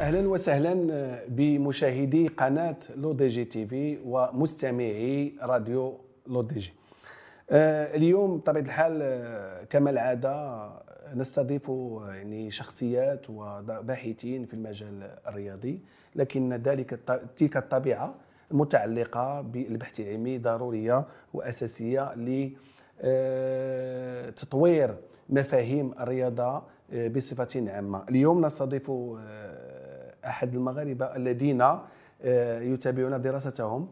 أهلا وسهلا بمشاهدي قناة لو دي جي تي في ومستمعي راديو لو دي جي آه، اليوم بطبيعة الحال آه، كما العادة نستضيف يعني شخصيات وباحثين في المجال الرياضي لكن ذلك تلك الطبيعة المتعلقه بالبحث العلمي ضرورية وأساسية لتطوير آه، مفاهيم الرياضة بصفة عامة. اليوم نستضيف أحد المغاربة الذين آه، يتابعون دراستهم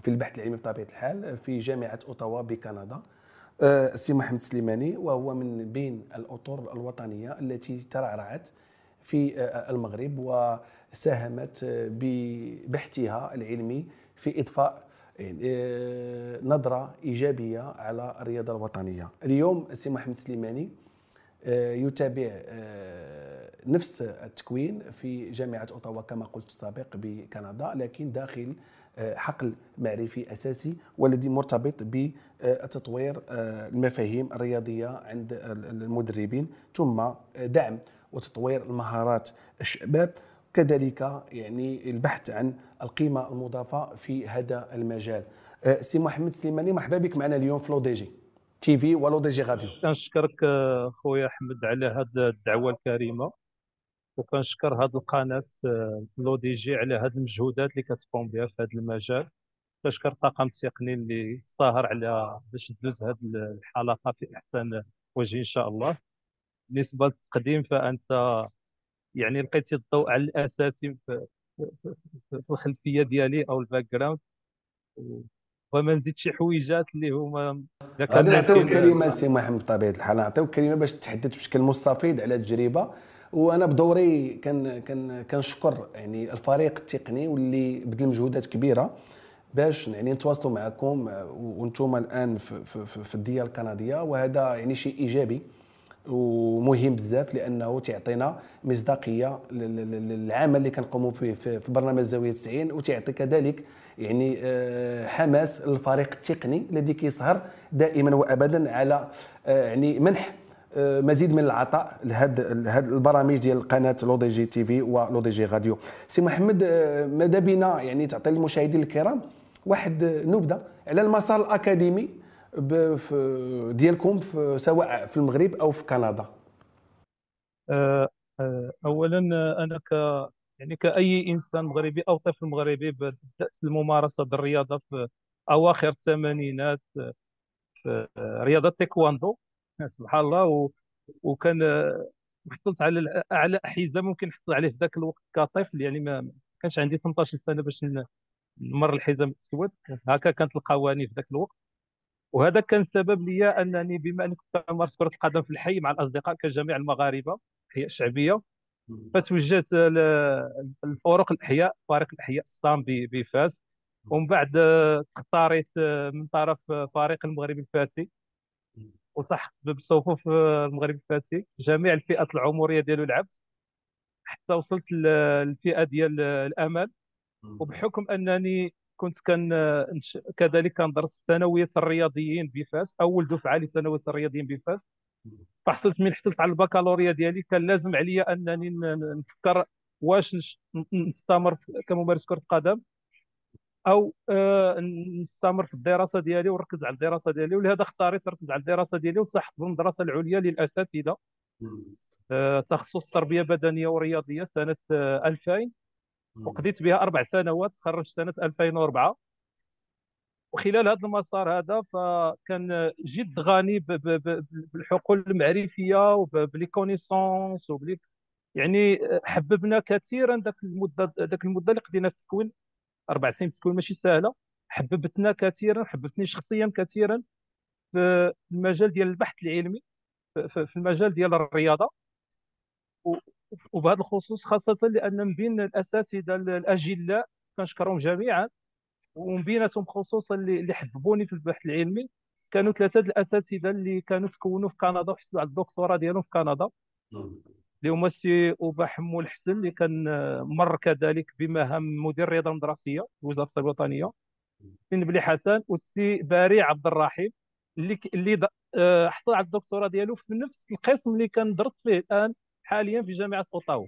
في البحث العلمي بطبيعة الحال في جامعة أوتاوا بكندا آه، السي محمد سليماني وهو من بين الأطر الوطنية التي ترعرعت في آه، المغرب وساهمت ببحثها العلمي في اضفاء نظرة إيجابية على الرياضة الوطنية. اليوم السي محمد سليماني يتابع نفس التكوين في جامعة أوتاوا كما قلت في السابق بكندا لكن داخل آه، حقل معرفي أساسي والذي مرتبط بتطوير آه، المفاهيم الرياضية عند المدربين ثم دعم وتطوير المهارات الشباب. كذلك يعني البحث عن القيمة المضافة في هذا المجال. آه، سي محمد سليماني مرحبا بك معنا اليوم في لو دي جي تي في ولو دي جي راديو. كنشكرك خويا أحمد على هذه الدعوة الكريمة. وكنشكر هذه القناة آه، لو دي جي على هذه المجهودات اللي كتقوم بها في هذا المجال. كنشكر الطاقم التقني اللي ساهر على باش تدوز هذه الحلقة في أحسن وجه إن شاء الله. بالنسبة للتقديم فأنت يعني لقيتي الضوء على الاساسي في, في الخلفية ديالي أو ال background وما نزيد شي حويجات اللي هما غادي نعطيو كلمة سي محمد بطبيعة الحال نعطيو كلمة باش تحدث بشكل مستفيض على التجربة. وأنا بدوري كان كان كنشكر يعني الفريق التقني واللي بذل مجهودات كبيرة باش يعني نتواصلوا معكم وأنتم الآن في, في, في الديار الكندية. وهذا يعني شيء إيجابي ومهم بزاف لأنه تعطينا مصداقية للعمل اللي كنقوموا فيه في برنامج زاوية 90 وتعطي كذلك يعني آه، حماس للفريق التقني الذي كيسهر دائما وابدا على آه، يعني منح آه، مزيد من العطاء لهاد البرامج ديال القناه لو دي جي تي في ولو دي جي راديو سي محمد آه، ماذا بنا يعني تعطي للمشاهدين الكرام واحد نبذة على المسار الأكاديمي ديالكم في سواء في المغرب أو في كندا؟ آه، اولا أنا ك يعني كأي إنسان مغربي أو طفل مغربي بدأت الممارسة بالرياضة في أواخر الثمانينات في رياضة تايكواندو. سبحان الله و... وكان حصلت على اعلى حيزه ممكن نحصل عليه في ذاك الوقت كطفل يعني ما كانش عندي 18 سنة باش نمر الحزام الاسود هكا كانت القوانين في ذاك الوقت. وهذا كان سبب لي أنني بما أني كنت امارس كرة القدم في الحي مع الأصدقاء كجميع المغاربة احياء شعبيه فتوجهت للفرق الأحياء فريق الأحياء الصام بفاس. ومن بعد تختاريت من طرف فريق المغربي الفاسي. وصح بصفوف المغرب الفاسي جميع الفئات العمرية ديالو لعبت حتى وصلت للفئة ديال الأمل. وبحكم أنني كنت كان كذلك كندرس في ثانوية الرياضيين بفاس أول دفعة لثانوية الرياضيين بفاس. فحصلت من حصلت على البكالوريا ديالي. كان لازم عليا أنني نفكر واش نستمر كممارس كرة قدم أو آه، نستمر في الدراسة ديالي ونركز على الدراسة ديالي ولهذا اختاريت نركز على الدراسة ديالي وصحت بالمدرسة العليا للأساتذة. آه، تخصص تربية بدنية ورياضية سنة 2000 آه، وقضيت بها أربع سنوات تخرجت سنة 2004 وخلال هذا المسار هذا فكان جد غني بالحقول المعرفية وبلي كونيسونس وبلي يعني حببنا كثيرا ذاك المدة ذاك المدة اللي قضينا في التكوين. أربع سنين تكون ماشي سهلة. حببتنا كثيرا حببتني شخصيا كثيرا في المجال ديال البحث العلمي في المجال ديال الرياضة. وبهذا الخصوص خاصة لأن من بين الأساتذة الأجلاء كنشكرهم جميعا. ومن بيناتهم خصوصا اللي حببوني في البحث العلمي. كانوا ثلاثة الأساتذة اللي كانوا تكونوا في كندا وحصلوا على الدكتوراه ديالهم في كندا. اللي هما السي اوباحمو الحسن اللي كان مر كذلك بمهام مدير الرياضه المدرسيه وزارة الوطنية. السي نبلي حسن والسي باري عبد الرحيم اللي اللي آه، حصل على الدكتوراه ديالو في نفس القسم اللي كندرس فيه الآن حاليا في جامعة اوتاوا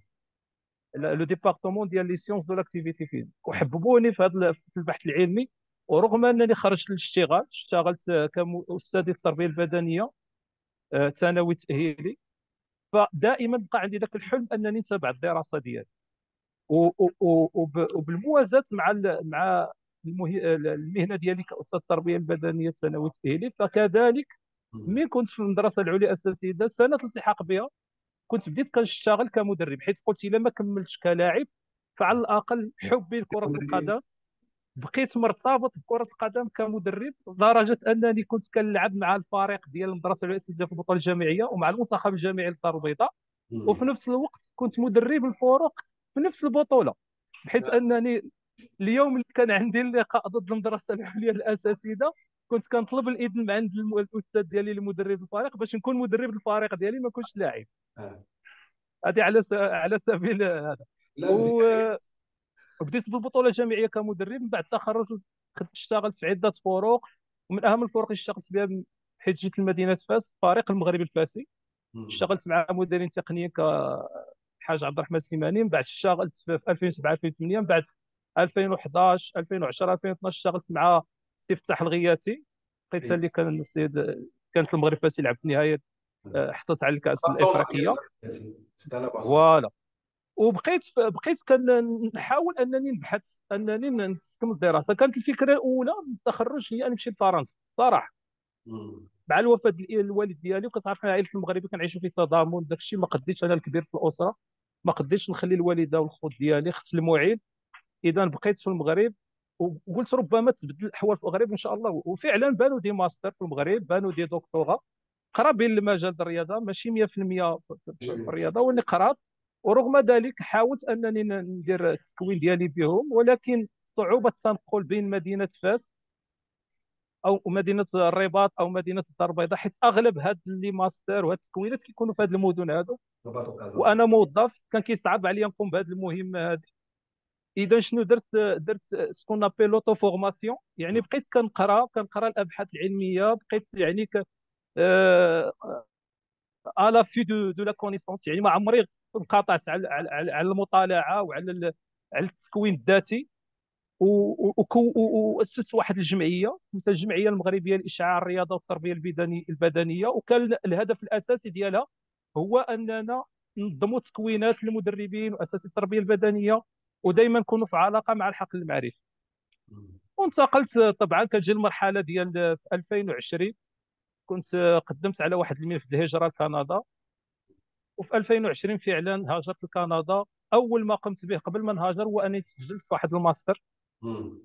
le département ديال les sciences de l'activité physique. وحببوني في هذا البحث العلمي ورغم أنني خرجت للاشتغال اشتغلت كاستاذ التربية البدنية آه، ثانوي تأهيلي. فدائما بقى عندي ذاك الحلم أنني نتابع الدراسة ديالي. وبالموازاة مع مع المهنة ديالي كأستاذ التربية البدنية الثانوي التأهيلي. فكذلك ملي كنت في المدرسة العليا الاساتذه سنة الالتحاق بها كنت بديت كنشتغل كمدرب حيث قلت إلا ما كملتش كلاعب فعلى الأقل حبي لكرة القدم بقيت مرتبط بكرة القدم كمدرب لدرجة أنني كنت كنلعب مع الفريق ديال المدرسة العليا في البطوله الجامعية ومع المنتخب الجامعي للدار البيضاء. وفي نفس الوقت كنت مدرب الفرق في نفس البطولة بحيث أنني اليوم اللي كان عندي اللقاء ضد المدرسة العليا الاساتذه كنت كنطلب الإذن من عند الأستاذ ديالي المدرب الفريق باش نكون مدرب الفريق ديالي ما كنتش لاعب. آه. هذه على على سبيل هذا. و... وبديت بالبطولة الجامعية كمدرب من بعد التخرج اشتغلت في عدة فروق ومن أهم الفروق اللي اشتغلت بها حيث جيت لمدينة فاس فريق المغربي الفاسي. اشتغلت مع مديرين تقنيين كحاج عبد الرحمن السليماني من بعد اشتغلت في 2007 2008 من بعد 2011 2010 2012 اشتغلت مع سي فتح الغياتي. لقيت اللي كان السيد كانت المغرب فاس يلعب في نهاية آه، حصلت على الكأس الإفريقية. voilà. وبقيت بقيت كنحاول أنني نبحث أنني نكمل الدراسة. كانت الفكرة الأولى التخرج هي ان نمشي لفرنسا صراحة. مع الوفاة الوالد ديالي وكتعرف العائله المغربية كنعيشوا في تضامن داك الشيء. ما قديتش أنا الكبير في الأسرة ما قديتش نخلي الوالدة والخوت ديالي خص المعين إذا بقيت في المغرب وقلت ربما تبدل الأحوال في المغرب إن شاء الله. وفعلا بانوا des masters في المغرب بانوا des دكتوراه. قراب لمجال الرياضة ماشي 100% في الرياضة. ولكن قرأت ورغم ذلك حاولت أنني ندير التكوين ديالي بهم ولكن صعوبة التنقل بين مدينة فاس أو مدينة الرباط أو مدينة الدار البيضاء حيت أغلب هاد les masters وهاد التكوينات كيكونوا في هاد المدن هادو. وأنا موظف كان كيصعب عليا نقوم بهذه المهمة هذه إذا شنو درت درت ce qu'on appelle l'auto-formation يعني بقيت كنقرأ كنقرأ الأبحاث العلمية بقيت يعني ك على في de de la connaissance يعني ما عمري انقطعت على على المطالعة وعلى على التكوين الذاتي. وأسست واحد الجمعية اسمها الجمعية المغربية لاشعاع الرياضة والتربية البدنيه البدنية. وكان الهدف الأساسي ديالها هو أننا ننظموا تكوينات المدربين واساتذه التربية البدنية ودائما نكونوا في علاقة مع الحقل المعرفي. وانتقلت طبعا كتجي المرحلة ديال 2020 كنت قدمت على واحد الملف الهجرة لكندا. وفي 2020 فعلا هاجرت لكندا. أول ما قمت به قبل ما نهاجر هو أني تسجلت في واحد الماستر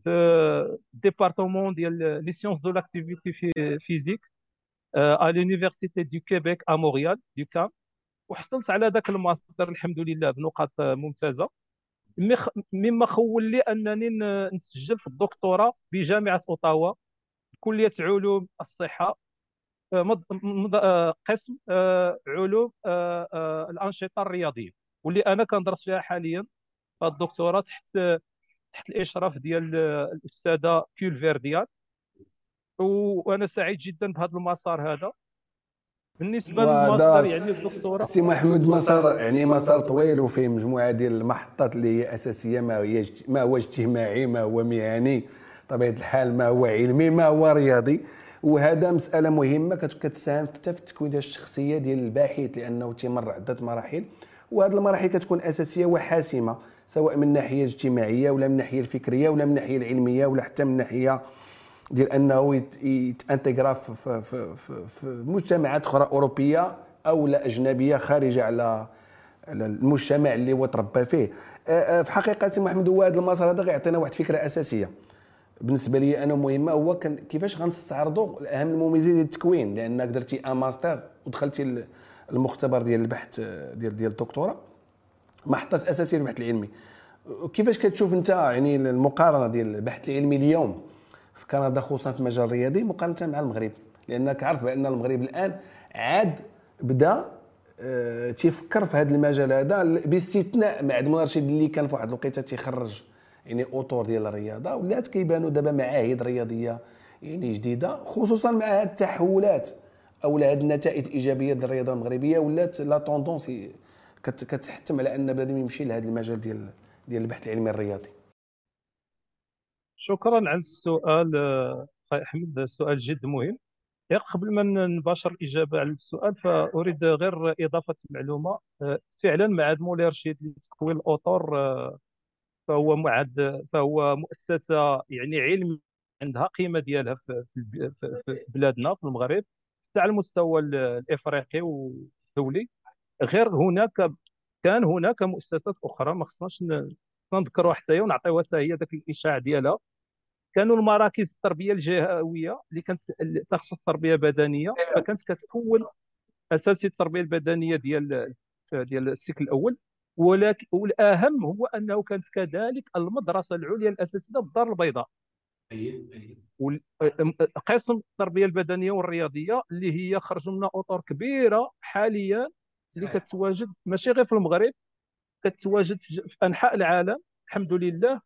في département ديال les sciences de l'activité physique à l'Université du Québec à Montréal de UQAM وحصلت على ذاك الماستر الحمد لله بنقاط ممتازة. مما خول لي أنني نسجل في الدكتوراه بجامعة أوتاوا كلية علوم الصحة. قسم آه، علوم آه، الأنشطة الرياضية واللي أنا كندرس فيها حاليا الدكتوراه تحت تحت الإشراف ديال الأستاذة كيول فيرديان. وأنا سعيد جدا بهذا المسار هذا. بالنسبة للمسار يعني الدكتوراه سي محمود مسار يعني مسار طويل وفيه مجموعة ديال المحطات اللي هي أساسية ما هي ما هو اجتماعي ما هو مهني طبيعة الحال ما هو علمي ما هو رياضي. وهذا مسألة مهمة كتساهم حتى في التكوين الشخصية ديال الباحث لأنه تيمر عدة مراحل. وهذه المراحل كتكون أساسية وحاسمة سواء من الناحيه الاجتماعيه ولا من الناحيه الفكرية ولا من الناحيه العلمية ولا حتى من الناحيه ديال أنه يتانتيغرا في, في, في, في مجتمعات أخرى أوروبية أو لا أجنبية خارجة على المجتمع اللي هو تربى فيه. في حقيقة سي محمد هو هذا المسار هذا غيعطينا واحد الفكرة أساسية. بالنسبة لي أنا مهمة هو كان كيفاش غنستعرضوا أهم المميزات ديال التكوين؟ لانك درتي أن ماستر ودخلتي المختبر ديال البحث ديال ديال الدكتوراه محطه أساسية للبحث العلمي. كيفاش كتشوف أنت يعني المقارنة ديال البحث العلمي اليوم في كندا خصوصا في المجال الرياضي مقارنة مع المغرب؟ لأنك عارف بأن المغرب الآن عاد بدأ آه تيفكر في هذا المجال هذا باستثناء معهد مرشد اللي كان في واحد الوقيتة تيخرج. يعني autour ديال الرياضة ولات كيبانوا دابا معاهد رياضية يعني جديدة خصوصا مع هذه التحولات أو هذه النتائج الإيجابية ديال الرياضة المغربية ولات la tendance كتحتم على أن بنادم يمشي لهذا المجال ديال ديال البحث العلمي الرياضي. شكرا على السؤال أخي أحمد. سؤال جد مهم. قبل ما نباشر الإجابة على السؤال فأريد غير إضافة معلومة. فعلا معهد موليرشيد لتكوين الأطر فهو معهد فهو مؤسسة يعني علم عندها قيمة ديالها في بلادنا في المغرب حتى على المستوى الإفريقي والدولي. غير هناك كان هناك مؤسسات أخرى ما خصناش نذكروا حتى هي ونعطيوها حتى هي ذاك الإشاعة ديالها. كانوا المراكز التربية الجهوية اللي كانت تخصص التربية البدنية فكانت كتكون أساسي التربية البدنية ديال ديال السيكل الأول. ولكن والأهم هو أنه كانت كذلك المدرسة العليا الأساسية بالدار البيضاء. قسم التربية البدنية والرياضية اللي هي خرج منها أطر كبيرة حاليا اللي كتواجد ماشي غير في المغرب كتواجد في أنحاء العالم الحمد لله.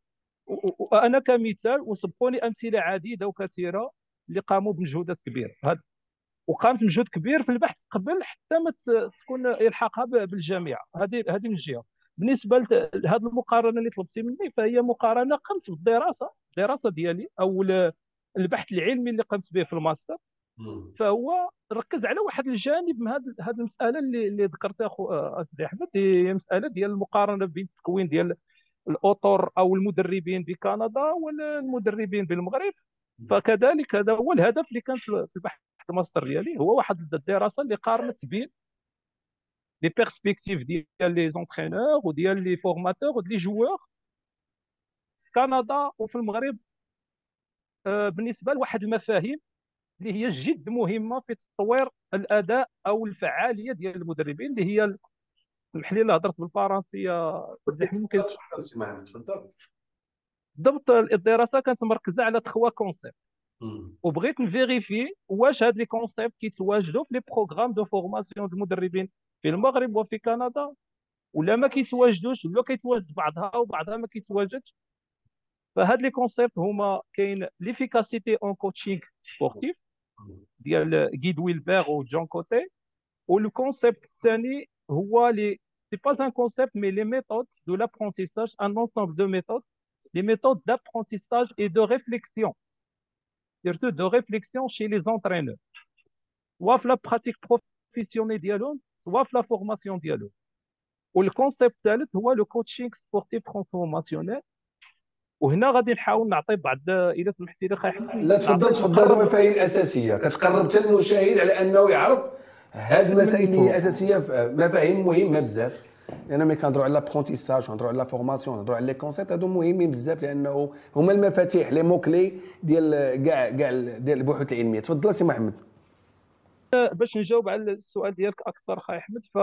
وأنا كمثال وسبقوني أمثلة عديدة وكثيرة اللي قاموا بمجهودات كبيرة. هذا وقامت بمجهود كبير في البحث قبل حتى ما تكون يلحقها بالجامعة. هذه هذه من جهه بالنسبة لهذه المقارنة اللي طلبتي مني فهي مقارنة قمت بالدراسة. الدراسه ديالي أو البحث العلمي اللي قمت به في الماستر. فهو ركز على واحد الجانب من هذه المسألة اللي اللي ذكرتها أخويا سيدي أحمد. هي مسألة ديال المقارنة بين التكوين ديال الأطر أو المدربين بكندا والمدربين بالمغرب. فكذلك هذا هو الهدف اللي كان في البحث الماستر ديالي هو واحد الدراسه اللي قارنت بين les perspectives ديال les entraîneurs وديال les formateurs وديال les joueurs في كندا وفي المغرب آه، بالنسبة لواحد المفاهيم اللي هي جد مهمة في تطوير الأداء أو الفعالية ديال المدربين اللي هي اسمح لي هضرت بالفرنسيه ممكن بالضبط الدراسة كانت مركزة على trois concepts وبغيت نvérifier واش هاد les concepts كيتواجدوا في les programmes de formation المدربين في المغرب وفي كندا ولا ما كيتواجدوش ولا كيتواجد بعضها وبعضها ما كيتواجدش فهاد les concepts هما كاين l'efficacité en coaching sportif ديال Wade Gilbert و Jean Côté وال concept الثاني هو les c'est pas un concept mais les méthodes de l'apprentissage un ensemble de méthodes les méthodes d'apprentissage et de réflexion. Surtout de réflexion chez les entraîneurs. Soit في la pratique professionnelle ديالهم soit في la formation ديالهم وال concept الثالث هو le coaching sportif transformationnel وهنا غادي نحاول نعطي بعض إلى سمحتي لي لا تفضل تفضل المفاهيم الاساسيه كتقرب حتى المشاهد على انه يعرف هذه المسائل اللي هي اساسيه مفاهيم مهمه بزاف لأن ملي كنهضروا على l'apprentissage كنهضروا على la formation كنهضروا على les concepts هادو مهمين بزاف لأنه هما المفاتيح les mots-clés ديال كاع كاع ديال البحوث العلمية. تفضل سي محمد. باش نجاوب على السؤال ديالك أكثر أخي أحمد ف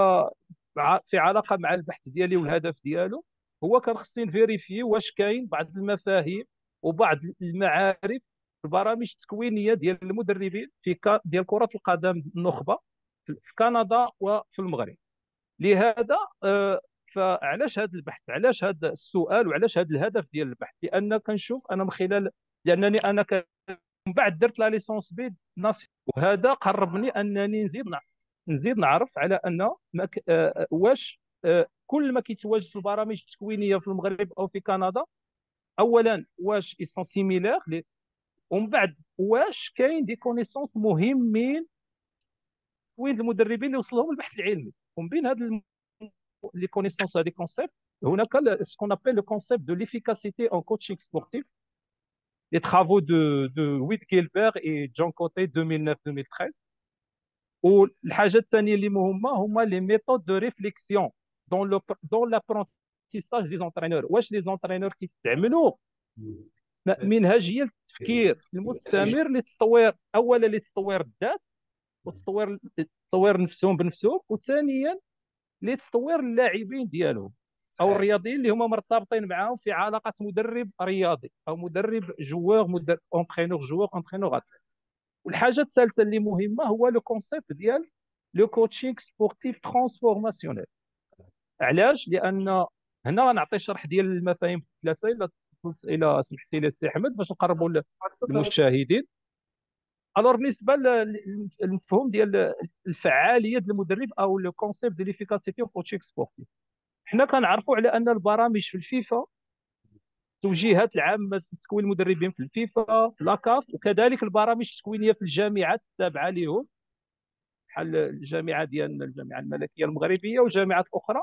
في علاقة مع البحث ديالي والهدف ديالو هو كان خصني ن vérifier واش كاين بعض المفاهيم وبعض المعارف البرامج التكوينية ديال المدربين في ديال كرة القدم النخبة في كندا وفي المغرب. لهذا آه، فعلاش هذا البحث؟ علاش هذا السؤال وعلاش هذا الهدف ديال البحث؟ لأن كنشوف أنا من خلال لأنني أنا من بعد درت la licence B وهذا قربني أنني نزيد نزيد نعرف على أن آه، واش آه، كل ما كيتواجد في البرامج التكوينية في المغرب أو في كندا اولا واش sont similaires ومن بعد واش كاين des connaissances مهمين وين المدربين اللي وصلهم البحث العلمي. ومن بين هاد les connaissances هادي concepts هناك ce qu'on appelle le concept de l'efficacité en coaching sportif les travaux de, de Witt Gilbert et John Cote 2009-2013 والحاجة الثانية اللي مهمه هما les méthodes de réflexion dans le dans l'apprentissage des entraîneurs واش les entraîneurs كيستعملوا منهجيه التفكير المستمر للتطوير اولا لتطوير الذات وتطوير تطوير نفسهم بنفسهم وثانيا لتطوير اللاعبين ديالهم أو الرياضيين اللي هما مرتبطين معاهم في علاقة مدرب رياضي أو مدرب joueur مدرب entraîneur joueur entraîneur والحاجة الثالثة اللي مهمة هو le concept ديال le coaching sportif transformationnel علاش؟ لأن هنا غنعطي شرح ديال المفاهيم الثلاثة إلى إلى سمحتي لي سي أحمد باش نقربوا للمشاهدين. alors بالنسبة للمفهوم ديال الفعالية ديال المدرب أو le concept ديال l'efficacité coaching sportif حنا كنعرفوا على أن البرامج في الفيفا التوجيهات العامه لتكوين المدربين في الفيفا في la CAF وكذلك البرامج التكوينية في الجامعات التابعه لهم بحال الجامعة ديالنا الجامعة الملكية المغربية وجامعات أخرى.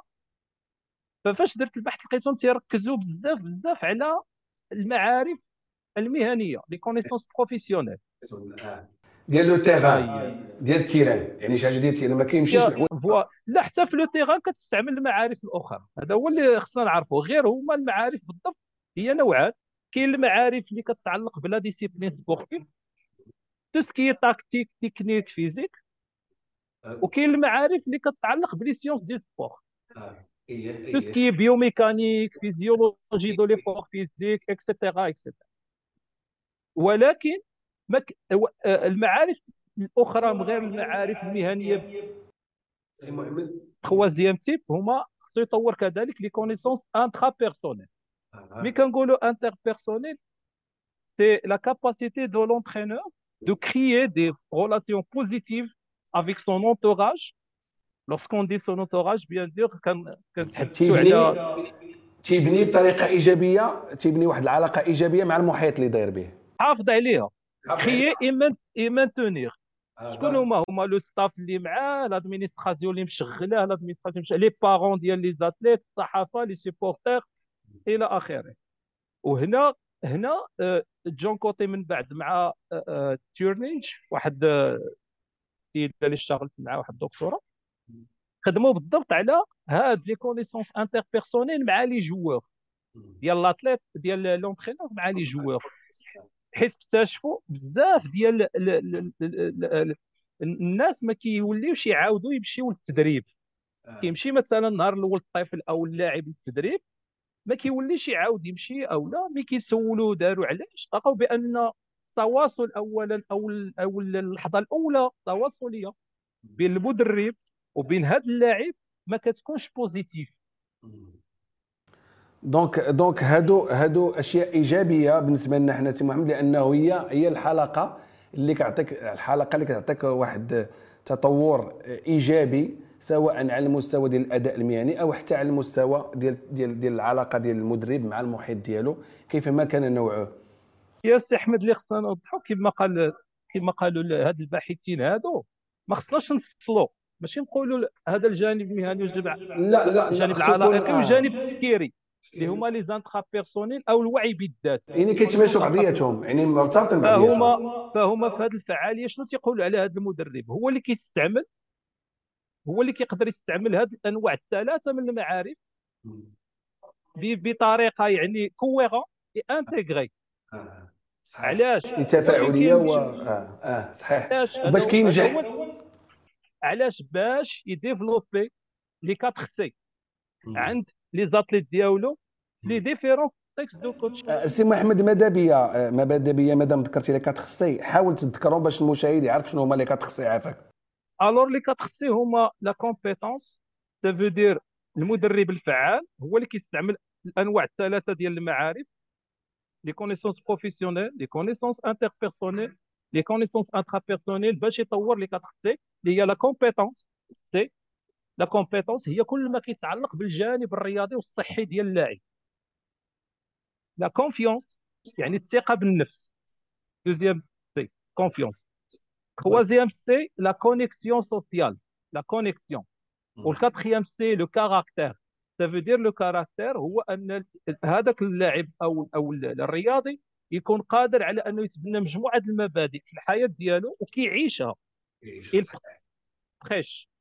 ففاش درت البحث لقيتهم تيركزوا بزاف بزاف على المعارف المهنية les connaissances professionnelles ديال le terrain ديال ال terrain. يعني شي حاجة ديال ال terrain ما كيمشيش الحوايج لا حتى في le terrain كتستعمل المعارف الأخرى. هذا هو اللي خصنا نعرفه غير هما المعارف بالضبط هي نوعات كاين المعارف اللي كتعلق ب la discipline sportive tout ce qui est tactique technique physique وكاين المعارف اللي كتعلق ب les sciences ديال سبور تو سكي بيوميكانيك فيزيولوجي دو ليفور فيزيك اكسيتيرا اكسيتيرا ولكن مك... المعارف الأخرى غير المعارف المهنية. سي محمد troisième type هما خصو يطور كذلك les connaissances intrapersonnelles mais كنقولوا interpersonnelles c'est la capacité de l'entraîneur de créer des relations positives avec son entourage. Lorsqu'on dit son entourage, bien sûr, كنتحدثوا على تيبني؟ بطريقة إيجابية؟ تيبني واحد العلاقة إيجابية مع المحيط اللي داير به. حافظ عليها. créer et maintenir شكون هما؟ هما le staff اللي معاه l'administration اللي مشغله l'administration les parents ديال les athlètes الصحافة les supporters إلى آخره. وهنا هنا جون كوتي من بعد مع تيرنينج واحد السيد اللي اشتغلت معاه واحد الدكتوره خدموا بالضبط على هاد les connaissances interpersonnelles مع les joueurs ديال l'athlète ديال l'entraîneur مع les joueurs حيت اكتشفوا بزاف ديال الناس ما كيوليوش يعاودوا يمشيو للتدريب. كيمشي مثلا النهار الأول الطفل أو اللاعب للتدريب ما كيوليش يعاود يمشي أو لا ملي كيسولوا داروا علاش لقاو بأن التواصل اولا أو أو اللحظة الأولى التواصليه بين المدرب وبين هذا اللاعب ما كتكونش positive donc donc هادو هادو أشياء إيجابية بالنسبة لنا حنا سي محمد لأنه هي هي الحلقة اللي كتعطيك الحلقة اللي كتعطيك واحد تطور إيجابي سواء على المستوى ديال الأداء المهني أو حتى على المستوى ديال ديال ديال العلاقة ديال المدرب مع المحيط ديالو. كيفما كان نوعه يا سي أحمد اللي خصنا نوضحوا كما قال كما قالوا هاد الباحثين هادو ما خصناش نفصلوا ماشي نقولوا هذا الجانب المهني والجانب لا لا الجانب العلاقي والجانب التفكيري اللي هما les intrapersonnelles أو الوعي بالذات يعني كيتماشوا بعضياتهم يعني مرتبطين بعضياتهم. فهما فهما في هذه الفعاليه شنو تيقولوا على هذا المدرب؟ هو اللي كيستعمل؟ هو اللي كيقدر يستعمل هذه الأنواع الثلاثة من المعارف؟ بطريقة يعني cohérente intégrée آه. صحيح. علاش؟ تفاعليه و آه. آه. صحيح. باش كينجح. علاش باش ي développer les quatre C؟ عند les athlètes ديالو les différents contextes de coach سي محمد ماذا بيا؟ بيا؟ مادام ذكرتي les quatre C؟ حاول تذكرهم باش المشاهد يعرف شنو هما les quatre C عافاك. alors les quatre C هما la compétence ça veut dire المدرب الفعال هو اللي كيستعمل الأنواع الثلاثة ديال المعارف. les connaissances professionnelles les connaissances interpersonnelles les connaissances intrapersonnelles باش يطور les quatre C. اللي هي la compétence C. la compétence هي كل ما كيتعلق بالجانب الرياضي والصحي ديال اللاعب. la confiance يعني الثقة بالنفس. deuxième C confiance troisième C la connexion sociale la connexion وال quatrième C le caractère ça veut dire le caractère هو ان هذاك اللاعب أو أو الرياضي يكون قادر على أنه يتبنى مجموعة المبادئ في الحياة ديالو وكيعيشها. بريش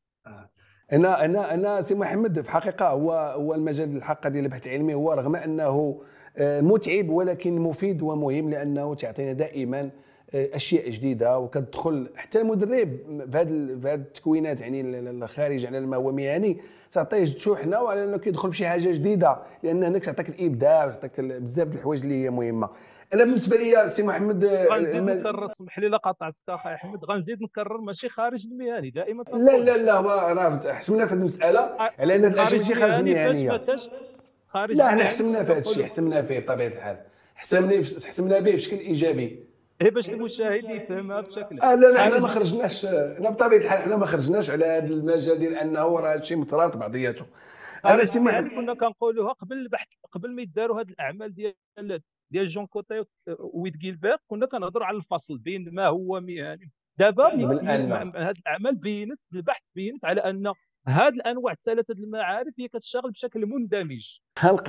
أنا أنا أنا سي محمد في حقيقة هو هو المجال الحق ديال البحث العلمي هو رغم أنه متعب ولكن مفيد ومهم لأنه تعطينا دائما أشياء جديدة وكتدخل حتى المدرب في هذه في هذه التكوينات يعني الخارج على ما هو مهني تعطيه شحنه وعلى أنه كيدخل بشي حاجة جديدة لأن هناك تعطيك الإبداع تعطيك بزاف د الحوايج اللي هي مهمة. أنا بالنسبة لي سي محمد غنزيد نكرر اسمح لي لا قطعتك أخي أحمد. غنزيد نكرر ماشي خارج المهني دائما لا لا لا راه حسمنا في المسألة على أن الاشياء ماشي خارج المهنيه خارج لا إحنا حسمنا في هذا الشيء حسمنا فيه بطبيعه الحال. حسمنا حسمنا به بشكل إيجابي. إيه باش المشاهد يفهمها بشكل. آه لا لا حنا ما خرجناش أنا بطبيعة الحال حنا ما خرجناش على هذا المجال ديال أنه راه هادشي مترابط بعضياته. أنا سمعت كنا كنقولوها قبل البحث قبل ما يداروا هذه الأعمال ديال ديال Jean Côté Wade Gilbert كنا كنهضروا على الفصل بين ما هو مهني. دابا هذه الأعمال بينت البحث بينت على أن هذه الأنواع الثلاثه المعارف هي كتشتغل بشكل مندمج.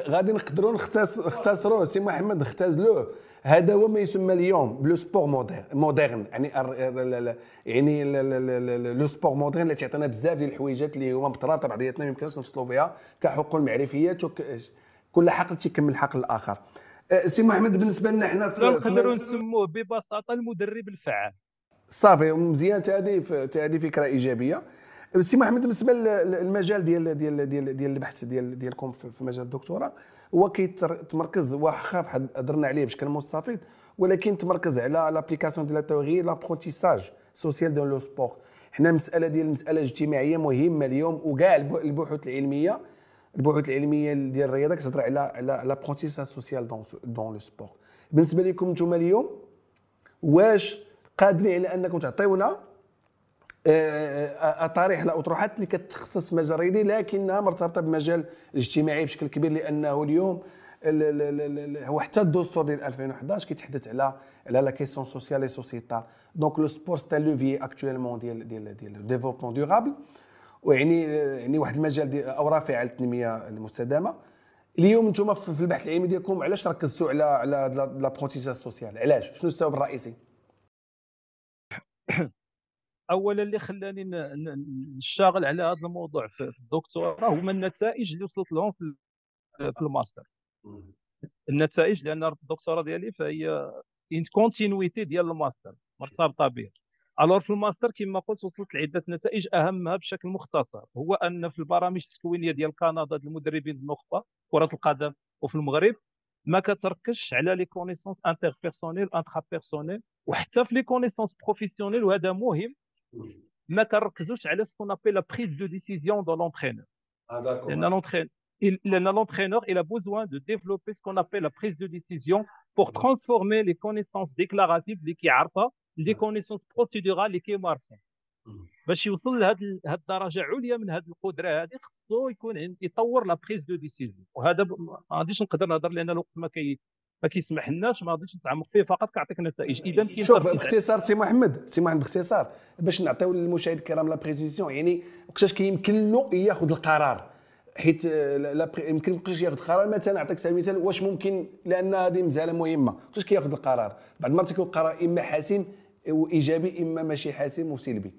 غادي نقدروا نختصروه سي محمد نختزلوه هذا هو ما يسمى اليوم le sport moderne. يعني يعني le sport moderne اللي تعطينا بزاف ديال الحويجات اللي هما مترابطه بعضياتنا ما يمكنش نفصلوا فيها. كحقول معرفيات كل حقل تيكمل الحقل الآخر. سي محمد بالنسبة لنا حنا نقدروا نسموه ببساطه المدرب الفعال. صافي مزيان هذه هذه فكرة إيجابية. سي محمد بالنسبة للمجال ديال ديال ديال ديال البحث ديال ديالكم في مجال الدكتوراه هو كيتمركز واخا هضرنا عليه بشكل مستفيض ولكن تمركز على l'application ديال ال théorie l'apprentissage social dans le sport حنا المساله ديال المساله الاجتماعيه مهمة اليوم وكاع البحوث العلمية البحوث العلمية ديال الرياضة كتهضر على على l'apprentissage social dans dans le sport بالنسبة لكم أنتم اليوم واش قادرين على أنكم تعطيونا اطارح آه، آه، الاطروحات اللي كتخصص مجال الرياضي لكنها مرتبطة بالمجال الاجتماعي بشكل كبير لأنه اليوم هو حتى الدستور ديال 2011 كيتحدث على على la question sociale et sociétale donc le sport c'est un levier actuellement ديال ديال ديال ال développement durable ويعني يعني واحد المجال ديال أو رافع على التنمية المستدامة. اليوم أنتم في البحث العلمي ديالكم علاش ركزتوا على على l'apprentissage social علاش؟ شنو السبب الرئيسي؟ اولا اللي خلاني نشتغل على هذا الموضوع في الدكتوراه هما النتائج اللي وصلت لهم في الماستر. النتائج لأن الدكتوراه ديالي فهي une continuité ديال الماستر مرتبطة به alors في الماستر كما قلت وصلت لعدة نتائج أهمها بشكل مختصر. هو أن في البرامج التكوينية ديال كندا المدربين النخبه كرة القدم وفي المغرب ما كتركزش على les connaissances interpersonnelles intrapersonnelles وحتى في les connaissances professionnelles وهذا مهم. ما كنركزوش على ce qu'on appelle la prise de décision de l'entraîneur لأن l'entraîn لأن l'entraîneur il a besoin de développer ce qu'on appelle la prise de décision pour transformer les connaissances déclaratives اللي كيعرفها les connaissances procédurales اللي كيمارسها باش يوصل لهذه الدرجة عليا من هذه القدرة هذه خصو يكون يطور la prise de décision وهذا ما غاديش نقدر نهضر لأن الوقت ما كي ما كيسمح لناش ما غاديش نتعمق فيه فقط كيعطيك نتائج. إذا كاين شوف باختصار سي محمد سي محمد باختصار. باش نعطيو للمشاهد الكرام la prise de décision يعني وقتاش كيمكن له ياخذ القرار. حيت لا يمكن وقتاش ياخذ القرار. مثلا نعطيك مثال واش ممكن لأن هذه مساله مهمة. وقتاش كياخذ القرار؟ بعض المرات كيكون القرار إما حاسم وإيجابي إما ماشي حاسم وسلبي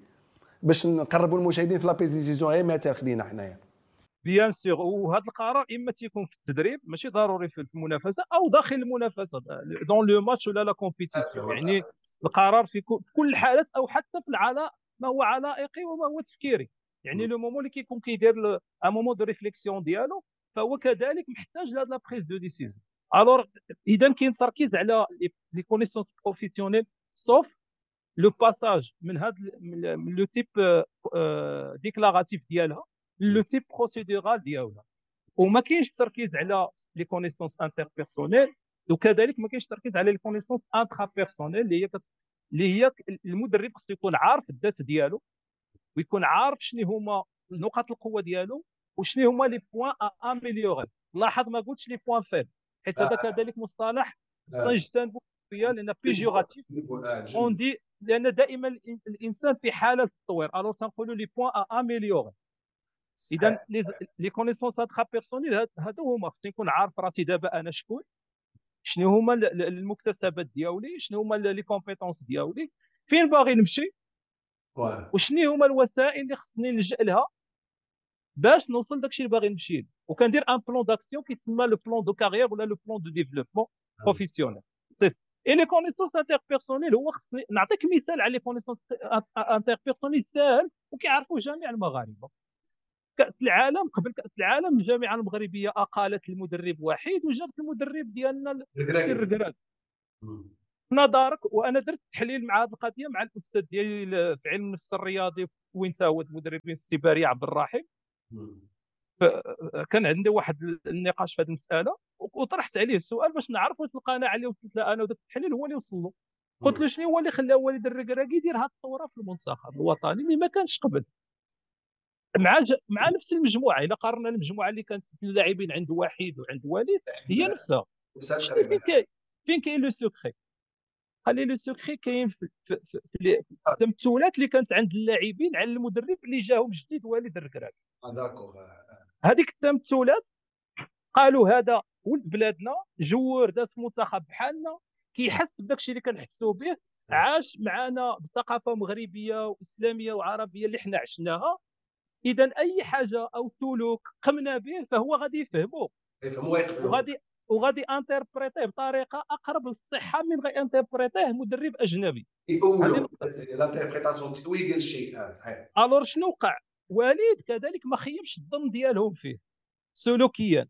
باش نقربوا المشاهدين في la prise de décision غير مثال خدينا حنايا. bien sûr وهذا القرار إما تيكون في التدريب ماشي ضروري في المنافسة أو داخل المنافسة dans le match ولا la compétition يعني القرار في كل الحالات أو حتى في العلاء ما هو علائقي وما هو تفكيري. يعني le moment اللي كيكون كيدير un moment de réflexion ديالو فهو كذلك محتاج لهاد la prise de décision alors إذا كاين تركيز على les connaissances professionnelles sauf le passage من هذا من le type déclaratif ديالها le type procédural ديالها. وما كاينش تركيز على les connaissances interpersonnelles وكذلك ما كاينش تركيز على les connaissances intrapersonnelles اللي هي اللي هي المدرب خصو يكون عارف الذات ديالو ويكون عارف شنو هما نقاط القوة ديالو وشنو هما les points à améliorer لاحظ ما قلتش les points faibles حيت هذا كذلك مصطلح نجتنبوا شوية لأن péjoratif on dit لأن دائما الإنسان في حالة تطوير alors تنقولوا les points à améliorer اذا les connaissances intrapersonnelles هادو هما. خصني نكون عارف راسي دابا أنا شكون. شنو هما المكتسبات ديالي؟ شنو هما les compétences ديالي؟ فين باغي نمشي؟ وشنو هما الوسائل اللي خصني نلجأ لها باش نوصل داكشي اللي باغي نمشي وكندير un plan d'action كيتسمى le plan de carrière ولا le plan de développement professionnelles et les connaissances interpersonnelles هو خصني نعطيك مثال على les connaissances interpersonnelles ساهل وكيعرفوه جميع المغاربة. كأس العالم قبل كأس العالم الجامعة المغربية أقالت المدرب وحيد وجابت المدرب ديالنا الركراكي نظرك وأنا درت تحليل مع هذه القضية مع الأستاذ ديالي في علم النفس الرياضي وين هو المدربين السباري عبد الرحيم. كان عندي واحد النقاش في هذه المسألة وطرحت عليه السؤال باش نعرف واش القناعة اللي وصلت لها أنا وداك التحليل هو اللي وصل له. قلت له شنو هو اللي خلى وليد الركراكي يدير هذه الثوره في المنتخب الوطني اللي ما كانش قبل؟ مع ج... مع نفس المجموعة اذا قارنا المجموعة اللي كانت اللاعبين عند واحد وعند وليد هي نفسها. فين كاين فين كاين le secret خلي le secret كاين في, في, في, في التمثلات اللي كانت عند اللاعبين على المدرب اللي جاهم جديد وليد الركراكي d'accord هذيك التمثلات قالوا هذا ولد بلادنا جوار داز المنتخب بحالنا كيحس بداك الشيء اللي كنحسوا به عاش معنا بثقافة مغربية وإسلامية وعربية اللي حنا عشناها. اذا أي حاجة أو سلوك قمنا به فهو غادي يفهمه وغادي وغادي interpréter ه بطريقة أقرب للصحة من غير interpréter ه مدرب أجنبي. يقولوا ال interprétation التاويل ديال الشيء آه، صحيح. alors شنو وقع؟ وليد كذلك ما خيبش الظن ديالهم فيه سلوكيا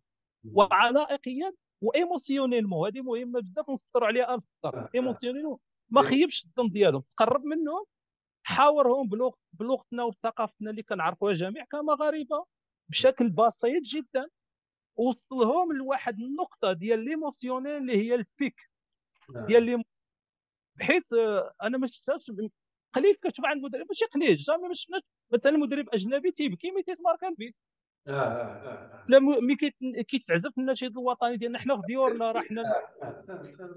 وعلائقيا و émotionnellement. هذه مهمة بزاف نسطروا عليها ألف سطر émotionnellement ما خيبش الظن ديالهم. تقرب منهم حاورهم بلغ بلغتنا وبثقافتنا اللي كنعرفوها جميع كمغاربة بشكل بسيط جدا وصلهم لواحد النقطة ديال l'émotionnel اللي هي ال pic ديال لي بحيث آه، أنا ما شفتهاش قليل كتشوف عند مدرب ماشي قليل جامي ما شفناش مثلا مدرب أجنبي تيبكي ملي تيسمار كان آه آه آه لا ملي كيتعزف النشيد الوطني ديالنا حنا في ديورنا راه حنا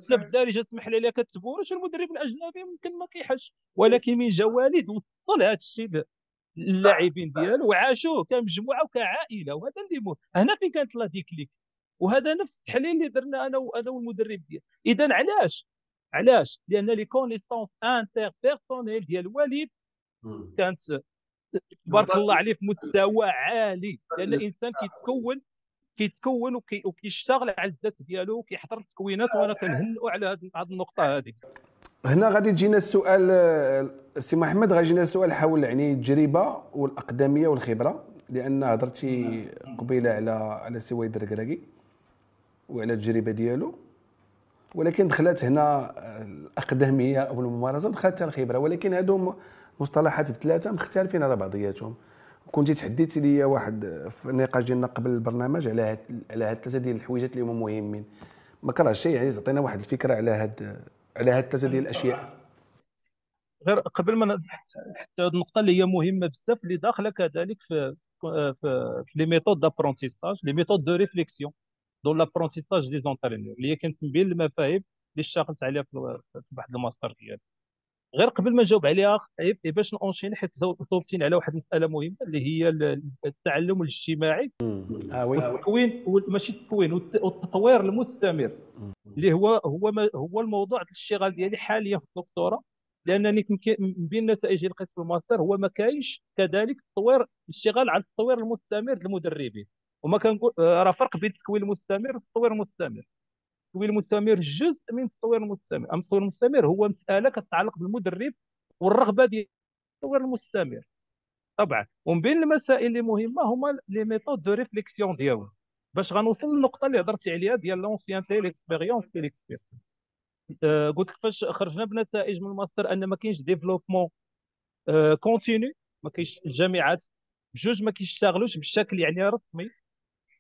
حنا بالدارجه اسمح لي كتبوا واش المدرب الأجنبي ممكن ما كيحش ولكن من جا والد وصل هذا الشيء اللاعبين ديالو وعاشوه كمجموعة وكعائلة وهذا اللي هنا فين كانت لا ديكليك؟ وهذا نفس التحليل اللي درنا أنا وأنا والمدرب ديال اذا علاش؟ علاش؟ لأن les connaissances interpersonnelles ديال وليد كانت تبارك الله عليه في مستوى عالي. لأن الإنسان كيتكون كيتكون وكيشتغل على الذات ديالو وكيحضر التكوينات وأنا كنهنئو على هذه النقطة هذه هنا غادي تجينا السؤال السي محمد غادي يجينا السؤال حول يعني التجربة والأقدمية والخبرة لأن هضرتي قبيلة على على سي ويد الركراكي وعلى التجربة ديالو. ولكن دخلت هنا الأقدمية أو الممارسة دخلت الخبرة. ولكن هادو مصطلحات بثلاثة مختلفين على بعضياتهم. كنتي تحديتي لي واحد في النقاش ديالنا قبل البرنامج على هاد على هاد ثلاثة ديال الحويجات اللي هما مهمين. ما كرهش شيء يعني تعطينا واحد الفكرة على هاد على هاد ثلاثة ديال الأشياء. غير قبل ما حتى هذه النقطة اللي هي مهمة بزاف اللي داخلة كذلك في في في les méthodes d'apprentissage les méthodes de réflexion dans l'apprentissage des entraîneurs اللي هي كانت من بين المفاهيم اللي اشتغلت عليها في واحد الماستر ديالي. غير قبل ما نجاوب عليها باش nonchaîner حيت صوبتيني على واحد المسألة مهمة اللي هي التعلم الاجتماعي. آه والتكوين ماشي التكوين والتطوير المستمر. اللي هو هو هو الموضوع الاشتغال ديالي حاليا في الدكتوراه لأنني من بين نتائج القسم الماستر هو ما كاينش كذلك تطوير الاشتغال على التطوير المستمر للمدربين. وما كنقول آه، راه فرق بين التكوين المستمر والتطوير المستمر. التطوير المستمر جزء من التطوير المستمر. أما التطوير المستمر هو مسألة كتتعلق بالمدرب والرغبة ديال التطوير المستمر. طبعا. ومن بين المسائل اللي مهمة هما les méthodes de réflexion ديالو باش غنوصل للنقطة اللي هضرتي عليها ديال l'ancienneté l'expérience l'expérience قلت لك فاش خرجنا بنتائج من الماستر أن ما كاينش développement continu ما كاينش الجامعات بجوج ما كيشتغلوش بشكل يعني رسمي.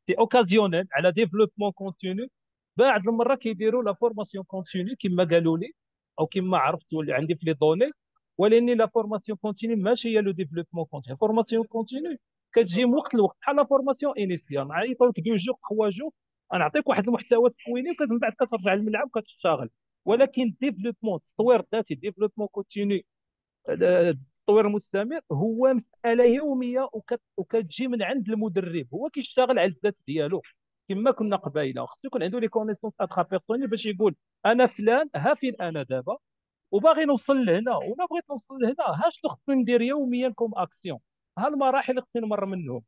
c'est occasionnel على développement continu بعد المرة كيديروا la formation continue كما قالوا لي أو كما عرفت واللي عندي في les données. ولأني la formation continue ماشي هي le développement continu formation continue كتجي من وقت لوقت بحال la formation initiale نعيطوا لك deux jours trois jours نعطيك واحد المحتوى تكويني ومن بعد كترجع للملعب وكتشتغل. ولكن développement التطوير الذاتي développement continu التطوير المستمر هو مسألة يومية وكتجي من عند المدرب. هو كيشتغل على الذات ديالو. كما كنا قبيله خصو يكون عنده les connaissances intrapersonnelles باش يقول أنا فلان ها فين أنا دابا؟ وباغي نوصل لهنا. ولا بغيت نوصل لهنا ها شنو خصني ندير يوميا comme action ها المراحل اللي خصني نمر منهم.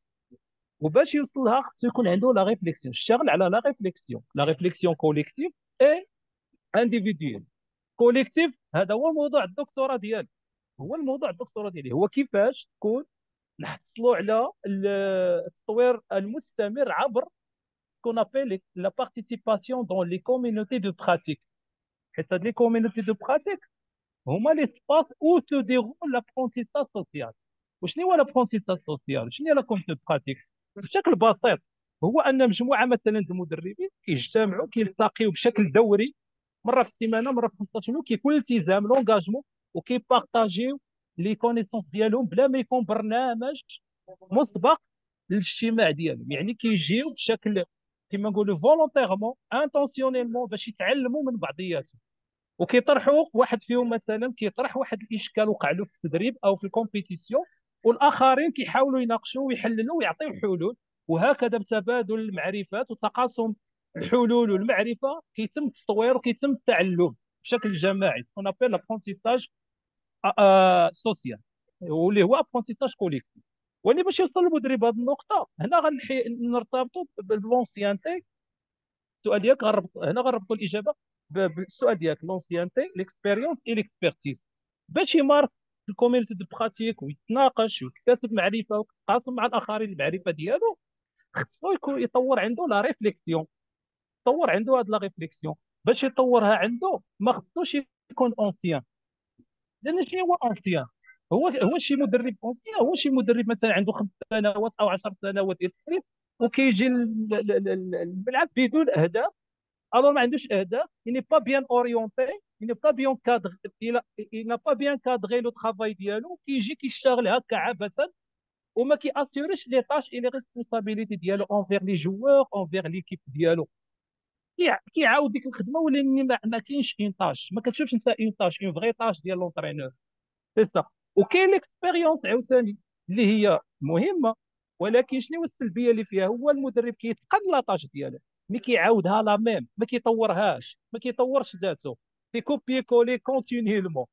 وباش يوصل لها خصو يكون عنده la réflexion اشتغل على la réflexion la réflexion collective et individuelle collective هذا هو موضوع الدكتوراه ديالي هو الموضوع الدكتوراه ديالي هو كيفاش تكون نحصلوا على التطوير المستمر عبر qu'on appelle la participation dans les communautés de pratique. C'est-à-dire les communautés de pratique هما l'espace où se déroule l'apprentissage social. وشنو هو l'apprentissage social؟ شنو هي la communauté de pratique؟ بشكل بسيط هو أن مجموعة مثلا المدربين كيجتمعوا كيلتقيوا بشكل دوري مرة في السيمانة مرة في 15 يوم كيكون الالتزام l'engagement وكيبارطاجيو les connaissances ديالهم بلا ما يكون برنامج مسبق للاجتماع ديالهم. يعني كيجيو بشكل كما نقولوا volontairement intentionnellement باش يتعلموا من بعضياتهم. وكيطرحوا واحد فيهم مثلا كيطرح واحد الإشكال وقع له في التدريب أو في ال compétition والآخرين كيحاولوا يناقشوا ويحللوا ويعطيو حلول. وهكذا بتبادل المعرفات وتقاسم الحلول والمعرفه كيتم التطوير وكيتم التعلم. بشكل جماعي on appelle l'apprentissage social واللي هو apprentissage collectif ولكن باش يوصل المدرب هذه النقطة هنا غنرتبطوا ب l'ancienneté السؤال ديالك غنربط هنا غنربطوا الإجابة بالسؤال ديالك l'ancienneté l'expérience et l'expertise باش يمارس في ال communauté de pratique ويتناقش ويكتسب معرفة ويتقاسم مع الآخرين المعرفة ديالو خصو يكون يطور عنده la réflexion يطور عنده هاد la réflexion باش يطورها عنده ما خصوش يكون ancien لأن شنو هو ancien هو هو شي مدرب ancien هو شي مدرب مثلا عنده خمس سنوات أو 10 سنوات ديال التدريب وكيجي الملعب بدون أهداف. alors ما عندوش أهداف bien orienté il n'est pas bien cadré il n'a pas bien cadré le travail ديالو كيجي كيشتغل هكا عبثا وما كي assurer ش les tâches et les responsabilités ديالو envers les joueurs envers l'équipe ديالو. كيعاود ديك الخدمة ولكن ما, ما كاينش une tâche ما كتشوفش انت une tâche une vraie tâche ديال l'entraîneur c'est ça وكاين l'expérience عاوتاني اللي هي مهمة ولكن شنو السلبية اللي فيها؟ هو المدرب كيتقن la tâche ديالو. mais كيعاودها la même ما كيطورهاش ما كيطورش ذاته. كي copier coller continuellement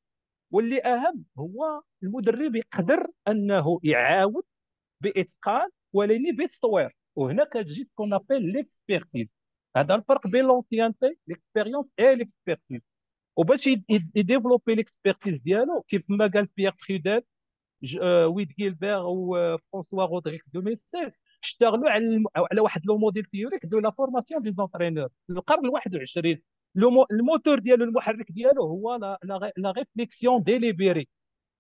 واللي أهم هو المدرب يقدر أنه يعاود بإتقان ولكن بتطوير وهنا كتجي ce qu'on appelle l'expertise هذا الفرق بين l'ancienneté l'expérience et l'expertise وباش ي développer l'expertise ديالو كيف ما قال بيير ترودل ويد جيلبير وفرانسوا رودريك دو ميسيل اشتغلوا على على واحد le modèle théorique de la formation des entraîneurs في القرن ال 21 الموتور ديالو المحرك ديالو هو la réflexion délibérée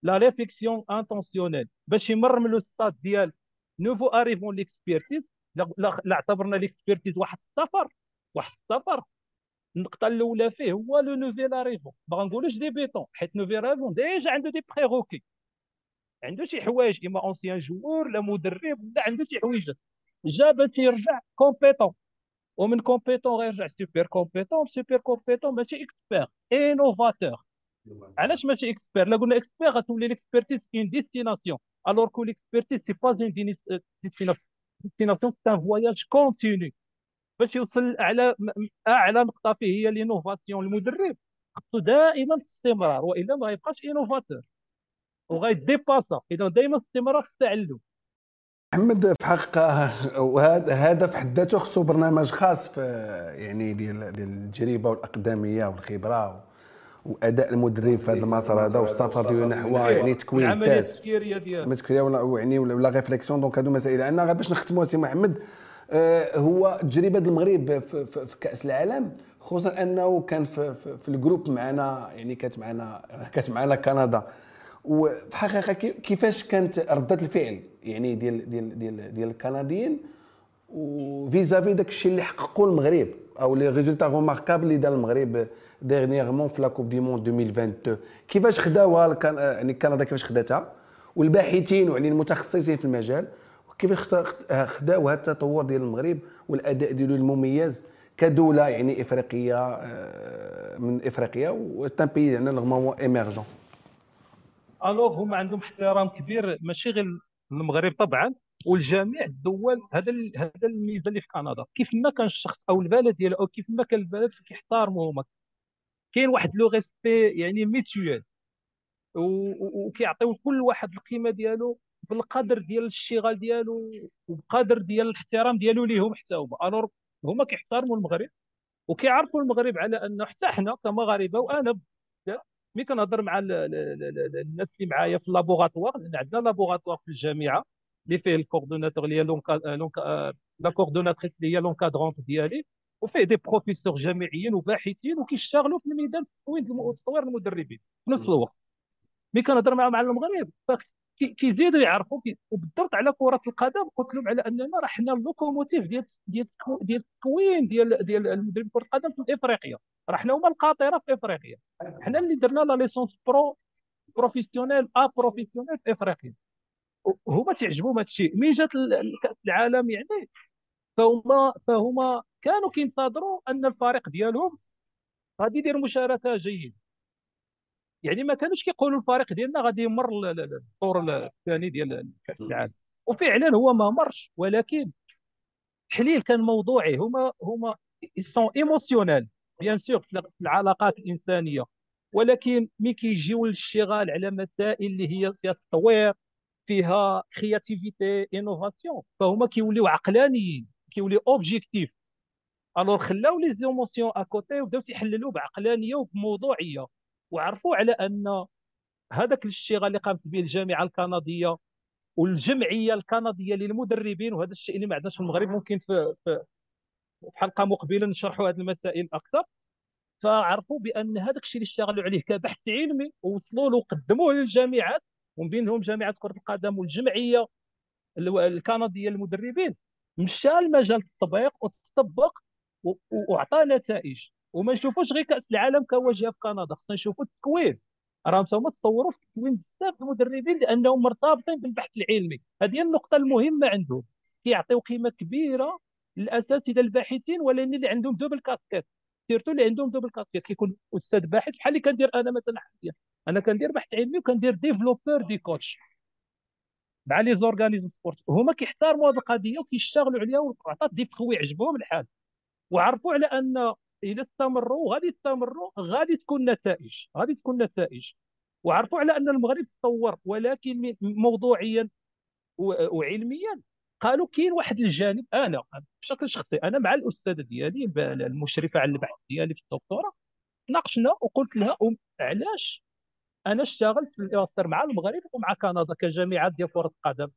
la réflexion intentionnelle باش يمر من ستاد ديال nouvel arrivant l'expertise لا اعتبرنا l'expertise واحد السفر. واحد السفر النقطة الأولى فيه هو le nouvel arrivant ما غنقولوش débutant حيت nouvel arrivant déjà عنده des requis عنده شي حوايج إما ancien joueur لا مدرب لا عنده شي حوايج. جا باش يرجع compétent ومن compétent غيرجع super compétent super compétent ماشي expert innovateur علاش ماشي expert لا قلنا expert غتولي l'expertise une destination alors que l'expertise c'est pas une destination c'est un voyage continu باش يوصل أعلى أعلى نقطة فيه هي l'innovation المدرب. خصو دائما استمرار وإلا ما غيبقاش innovateur وغي dépasser. اذا دائما استمرار في التعلم محمد في حقيقه وهذا هذا في حد ذاته خصو برنامج خاص في يعني ديال ديال التجربة والأقدمية والخبرة وأداء المدرب في هذا المسار هذا والسفر ديالو نحو يعني تكوين العملية التفكيرية ديالو التفكيريه يعني و la réflexion donc هادو مسائل. عندنا غير باش نختموا سي محمد هو تجربة المغرب في, كأس العالم خصوصا أنه كان في, في, في ال groupe معنا يعني كانت معنا كانت معنا كندا. وفي الحقيقة كيفاش كانت ردة الفعل يعني ديال ديال ديال ديال الكنديين و vis-à-vis داك الشيء اللي حققوا المغرب أو les résultats remarquables اللي دار المغرب dernièrement في la Coupe du monde 2022 كيفاش خداوها يعني كندا كيفاش خداتها؟ والباحثين ويعني المتخصصين في المجال كيفاش خداو هذا التطور ديال المغرب والأداء ديالو المميز كدولة يعني إفريقية آه، من إفريقيا و c'est un pays يعني normalement émergent alors هما عندهم احترام كبير ماشي غير المغرب طبعا والجميع الدول هذا هذا الميزة اللي في كندا. كيف ما كان الشخص أو البلد ديالو أو كيف ما كان البلد كيحترموا هما. كاين واحد le respect يعني mutuel وكيعطيو كل واحد القيمة ديالو بالقدر ديال الاشتغال ديالو وبقدر ديال الاحترام ديالو ليهم حتى هما. alors هما كيحترموا المغرب وكيعرفوا المغرب على أنه حتى حنا كمغاربة وأنا ملي كنهضر مع الناس اللي معايا في ال laboratoire لأن عندنا laboratoire في الجامعة اللي فيه ال coordonnateur اللي هي la coordonnatrice اللي هي l'encadrante ديالي وفيه des professeurs جامعيين وباحثين وكيشتغلوا في الميدان تطوير المدربين في نفس الوقت. ملي كنهضر مع مع المغرب كيزيدوا يعرفوا وبالضبط على كرة القدم قلت لهم على أننا راه حنا ال locomotive ديال ديال ديال التكوين ديال ديال المدرب كرة القدم في إفريقيا. راه حنا هما القاطرة في إفريقيا. حنا اللي درنا la licence pro professionnelle أ professionnelle في إفريقيا. هما تعجبهم هذا الشيء. مين جات كأس العالم يعني فهما فهما كانوا كينتظروا أن الفريق ديالهم غادي يدير مشاركة جيدة. يعني ما كانوش كيقولوا الفريق ديالنا غادي يمر الدور الثاني ديال كاس العالم. وفعلا هو ما مرش ولكن التحليل كان موضوعي. هما هما sont émotionnels bien sûr في العلاقات الإنسانية. ولكن ملي كيجيو للشغال على مسائل اللي هي فيها التطوير فيها créativité innovation فهما كيوليو عقلانيين كيوليو objectifs alors خلاو les émotions à côté وبداو تيحللوا بعقلانية وبموضوعية. وعرفوا على أن هذاك الشغل اللي قامت به الجامعة الكندية والجمعية الكندية للمدربين وهذا الشيء اللي ما عندناش في المغرب ممكن في في حلقة مقبلة نشرحوا هذه المسائل أكثر. فعرفوا بأن هذاك الشيء اللي اشتغلوا عليه كبحث علمي ووصلوا له وقدموه للجامعات ومن بينهم جامعة كرة القدم والجمعية الكندية للمدربين. مشى المجال التطبيق وتطبق وعطى نتائج. وما نشوفوش غير كأس العالم كواجهه في كندا خصنا نشوفوا التكوين. راهم هما تطوروا في التكوين بزاف المدربين لأنهم مرتبطين بالبحث العلمي. هذه النقطة المهمة عندهم. كيعطيو قيمة كبيرة للأساتذة الباحثين ولكن اللي عندهم double casquette surtout اللي عندهم double casquette كيكون أستاذ باحث بحال اللي كندير أنا مثلا حاليا. أنا كندير بحث علمي وكندير développeur des coachs مع les organismes sport. هما كيحترموا هذه القضية وكيشتغلوا عليها وعطات دي تخوي عجبهم الحال. وعرفوا على أن إذا استمروا غادي يستمروا غادي تكون نتائج غادي تكون نتائج. وعرفوا على أن المغرب تطور ولكن موضوعيا وعلميا. قالوا كاين واحد الجانب أنا بشكل شخصي أنا مع الأستاذة ديالي المشرفة على البحث ديالي في الدكتوراه ناقشنا وقلت لها علاش أنا اشتغلت في الماستر مع المغرب ومع كندا كجامعات ديال كرة القدم؟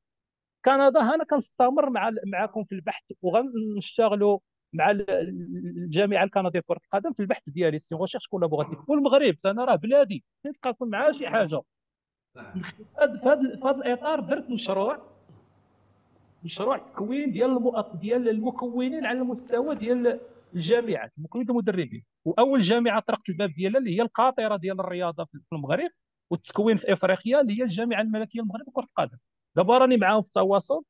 كندا أنا كنستمر مع معكم في البحث وغنشتغلوا مع الجامعة الكنديه لكره القدم في البحث ديالي c'est recherche collaborative والمغرب أنا راه بلادي نتقاسم معاه شي حاجة. في هذا الإطار درت مشروع مشروع تكوين ديال المؤط... ديال المكونين على المستوى ديال الجامعات مكونين المدربين. وأول جامعة طرقت الباب ديالها اللي هي القاطرة ديال الرياضة في المغرب والتكوين في إفريقيا اللي هي الجامعة الملكية المغرب لكرة القدم. دابا راني معاهم في التواصل.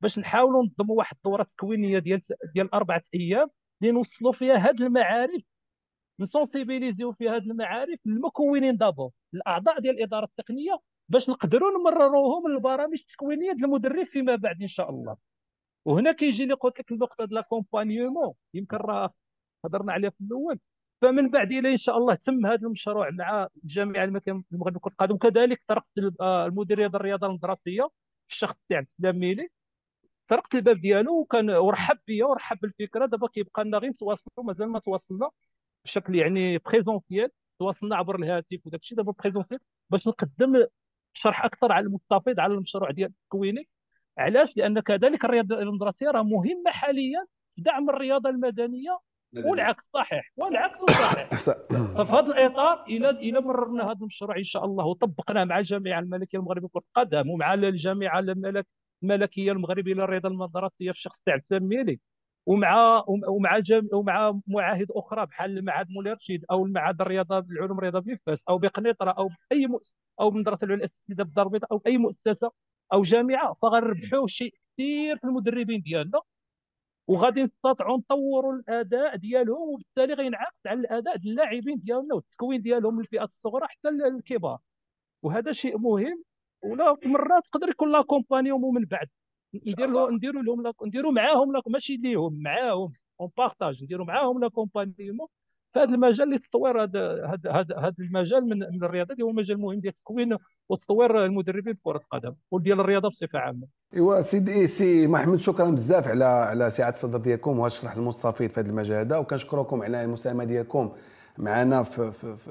باش نحاولوا ننظموا واحد الدورة تكوينيه ديال ديال أربعة أيام اللي نوصلوا فيها هذه المعارف نسونسيبيليزيو فيها هذه المعارف المكونين دابا الأعضاء ديال الإدارة التقنية باش نقدروا نمرروهم للبرامج التكوينية ديال المدرب فيما بعد إن شاء الله. وهنا كيجي قلت لك النقطة ديال l'accompagnement يمكن راه هضرنا عليها في الأول. فمن بعد إلى إن شاء الله تم هذا المشروع مع الجامعة المغرب لكره القدم كذلك طرقت المديرية ديال الرياضة المدرسيه في الشخص تاع السلام ميلي طرقت الباب ديالو وكان ورحب بيا ورحب بالفكرة. دابا كيبقى لنا غير نتواصلوا مازال ما تواصلنا بشكل يعني présentiel تواصلنا عبر الهاتف وداك الشيء دابا présentiel باش نقدم شرح أكثر على المستفيض على المشروع ديال التكويني. علاش؟ لأن كذلك الرياضة المدرسية راه مهمة حاليا في دعم الرياضة المدنية والعكس صحيح والعكس صحيح. ففي هذا الإطار إلى إلى مررنا هذا المشروع إن شاء الله وطبقناه مع الجامعة الملكيه المغربيه لكره القدم ومع الجامعة الملك الملكية المغربية للرياضه المدرسية في الشخص تاع التميلي ومع ومع جم... ومع معاهد أخرى بحال المعهد مولاي رشيد أو المعهد الرياضه العلوم الرياضة بفاس أو بقنيطرة أو أي مؤسسه أو المدرسة العليا الاساسيه بالدار البيضاء أو أي مؤسسة أو جامعة فغنربحوا شيء كثير في المدربين ديالنا. وغادي نستطيعوا نطوروا الأداء ديالهم وبالتالي غينعكس على الأداء ديال اللاعبين ديالنا والتكوين ديالهم من الفئات الصغرى حتى الكبار. وهذا شيء مهم ولا مرات تقدر يكون l'accompagnement من بعد. ندير له نديروا لهم نديروا معاهم ماشي ليهم معاهم. un partage نديروا معاهم l'accompagnement في هذا المجال لتطوير هذا هذا هذا هذا المجال من من الرياضة اللي هو مجال مهم ديال التكوين وتطوير المدربين في كرة القدم وديال الرياضة بصفة عامة. إيوا سيدي سي محمد شكرا بزاف على على سعة الصدر ديالكم وهذا الشرح المستفيض في هذا المجال هذا. وكنشكركم على المساهمة ديالكم معنا في, في, في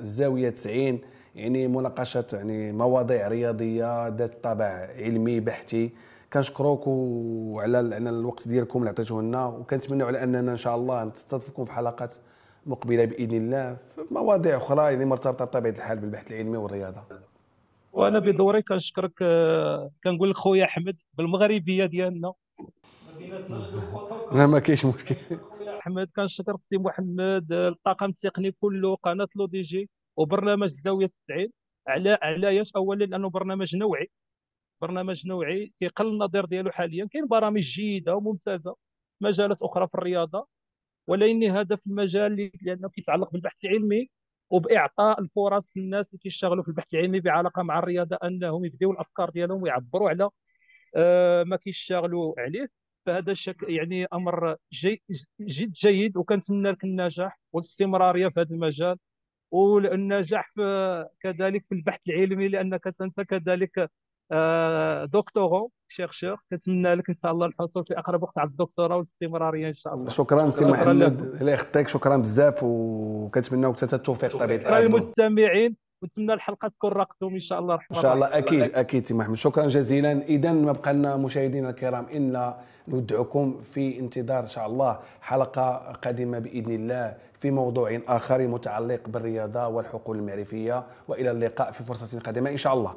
الزاويه 90 يعني مناقشة يعني مواضيع رياضية ذات طابع علمي بحثي. كنشكروك على على الوقت ديالكم اللي عطيتوه لنا وكنتمنوا على أننا إن شاء الله نستضيفكم في حلقات مقبلة بإذن الله في مواضيع أخرى يعني مرتبطة بطبيعة الحال بالبحث العلمي والرياضة. وأنا بدوري كنشكرك كنقول لك خويا أحمد بالمغربية ديالنا. لا ما كاينش مشكل. أحمد كنشكر السي محمد الطاقم التقني كله قناة لو دي جي وبرنامج الزاويه 90 على علاش؟ اولا لأنه برنامج نوعي. برنامج نوعي كيقل النظير ديالو حاليا. كاين برامج جيدة وممتازة مجالات أخرى في الرياضة ولكن هذا في المجال لأنه كيتعلق بالبحث العلمي وبإعطاء الفرص للناس اللي كيشتغلوا في البحث العلمي بعلاقة مع الرياضة أنهم يبديو الأفكار ديالهم ويعبروا على آه، ما كيشتغلوا عليه. فهذا الشك يعني أمر جي جد جيد وكنتمنى لك النجاح والاستمرارية في هذا المجال. والنجاح كذلك في البحث العلمي لأنك أنت كذلك آه، docteur chercheur كنتمنى لك إن شاء الله الحصول في أقرب وقت على الدكتوراه والاستمرارية إن شاء الله. شكرا سي محمد. الله يخليك شكرا بزاف وكنتمناو حتى التوفيق بطبيعه الحال المستمعين ونتمنى الحلقة تكون راقتهم ان شاء الله الرحمن إن شاء الله. أكيد أكيد سي محمد. شكرا جزيلا. اذا ما بقى لنا مشاهدينا الكرام إلا نودعكم في انتظار إن شاء الله حلقة قادمة بإذن الله في موضوع آخر متعلق بالرياضة والحقول المعرفية وإلى اللقاء في فرصة قادمة إن شاء الله.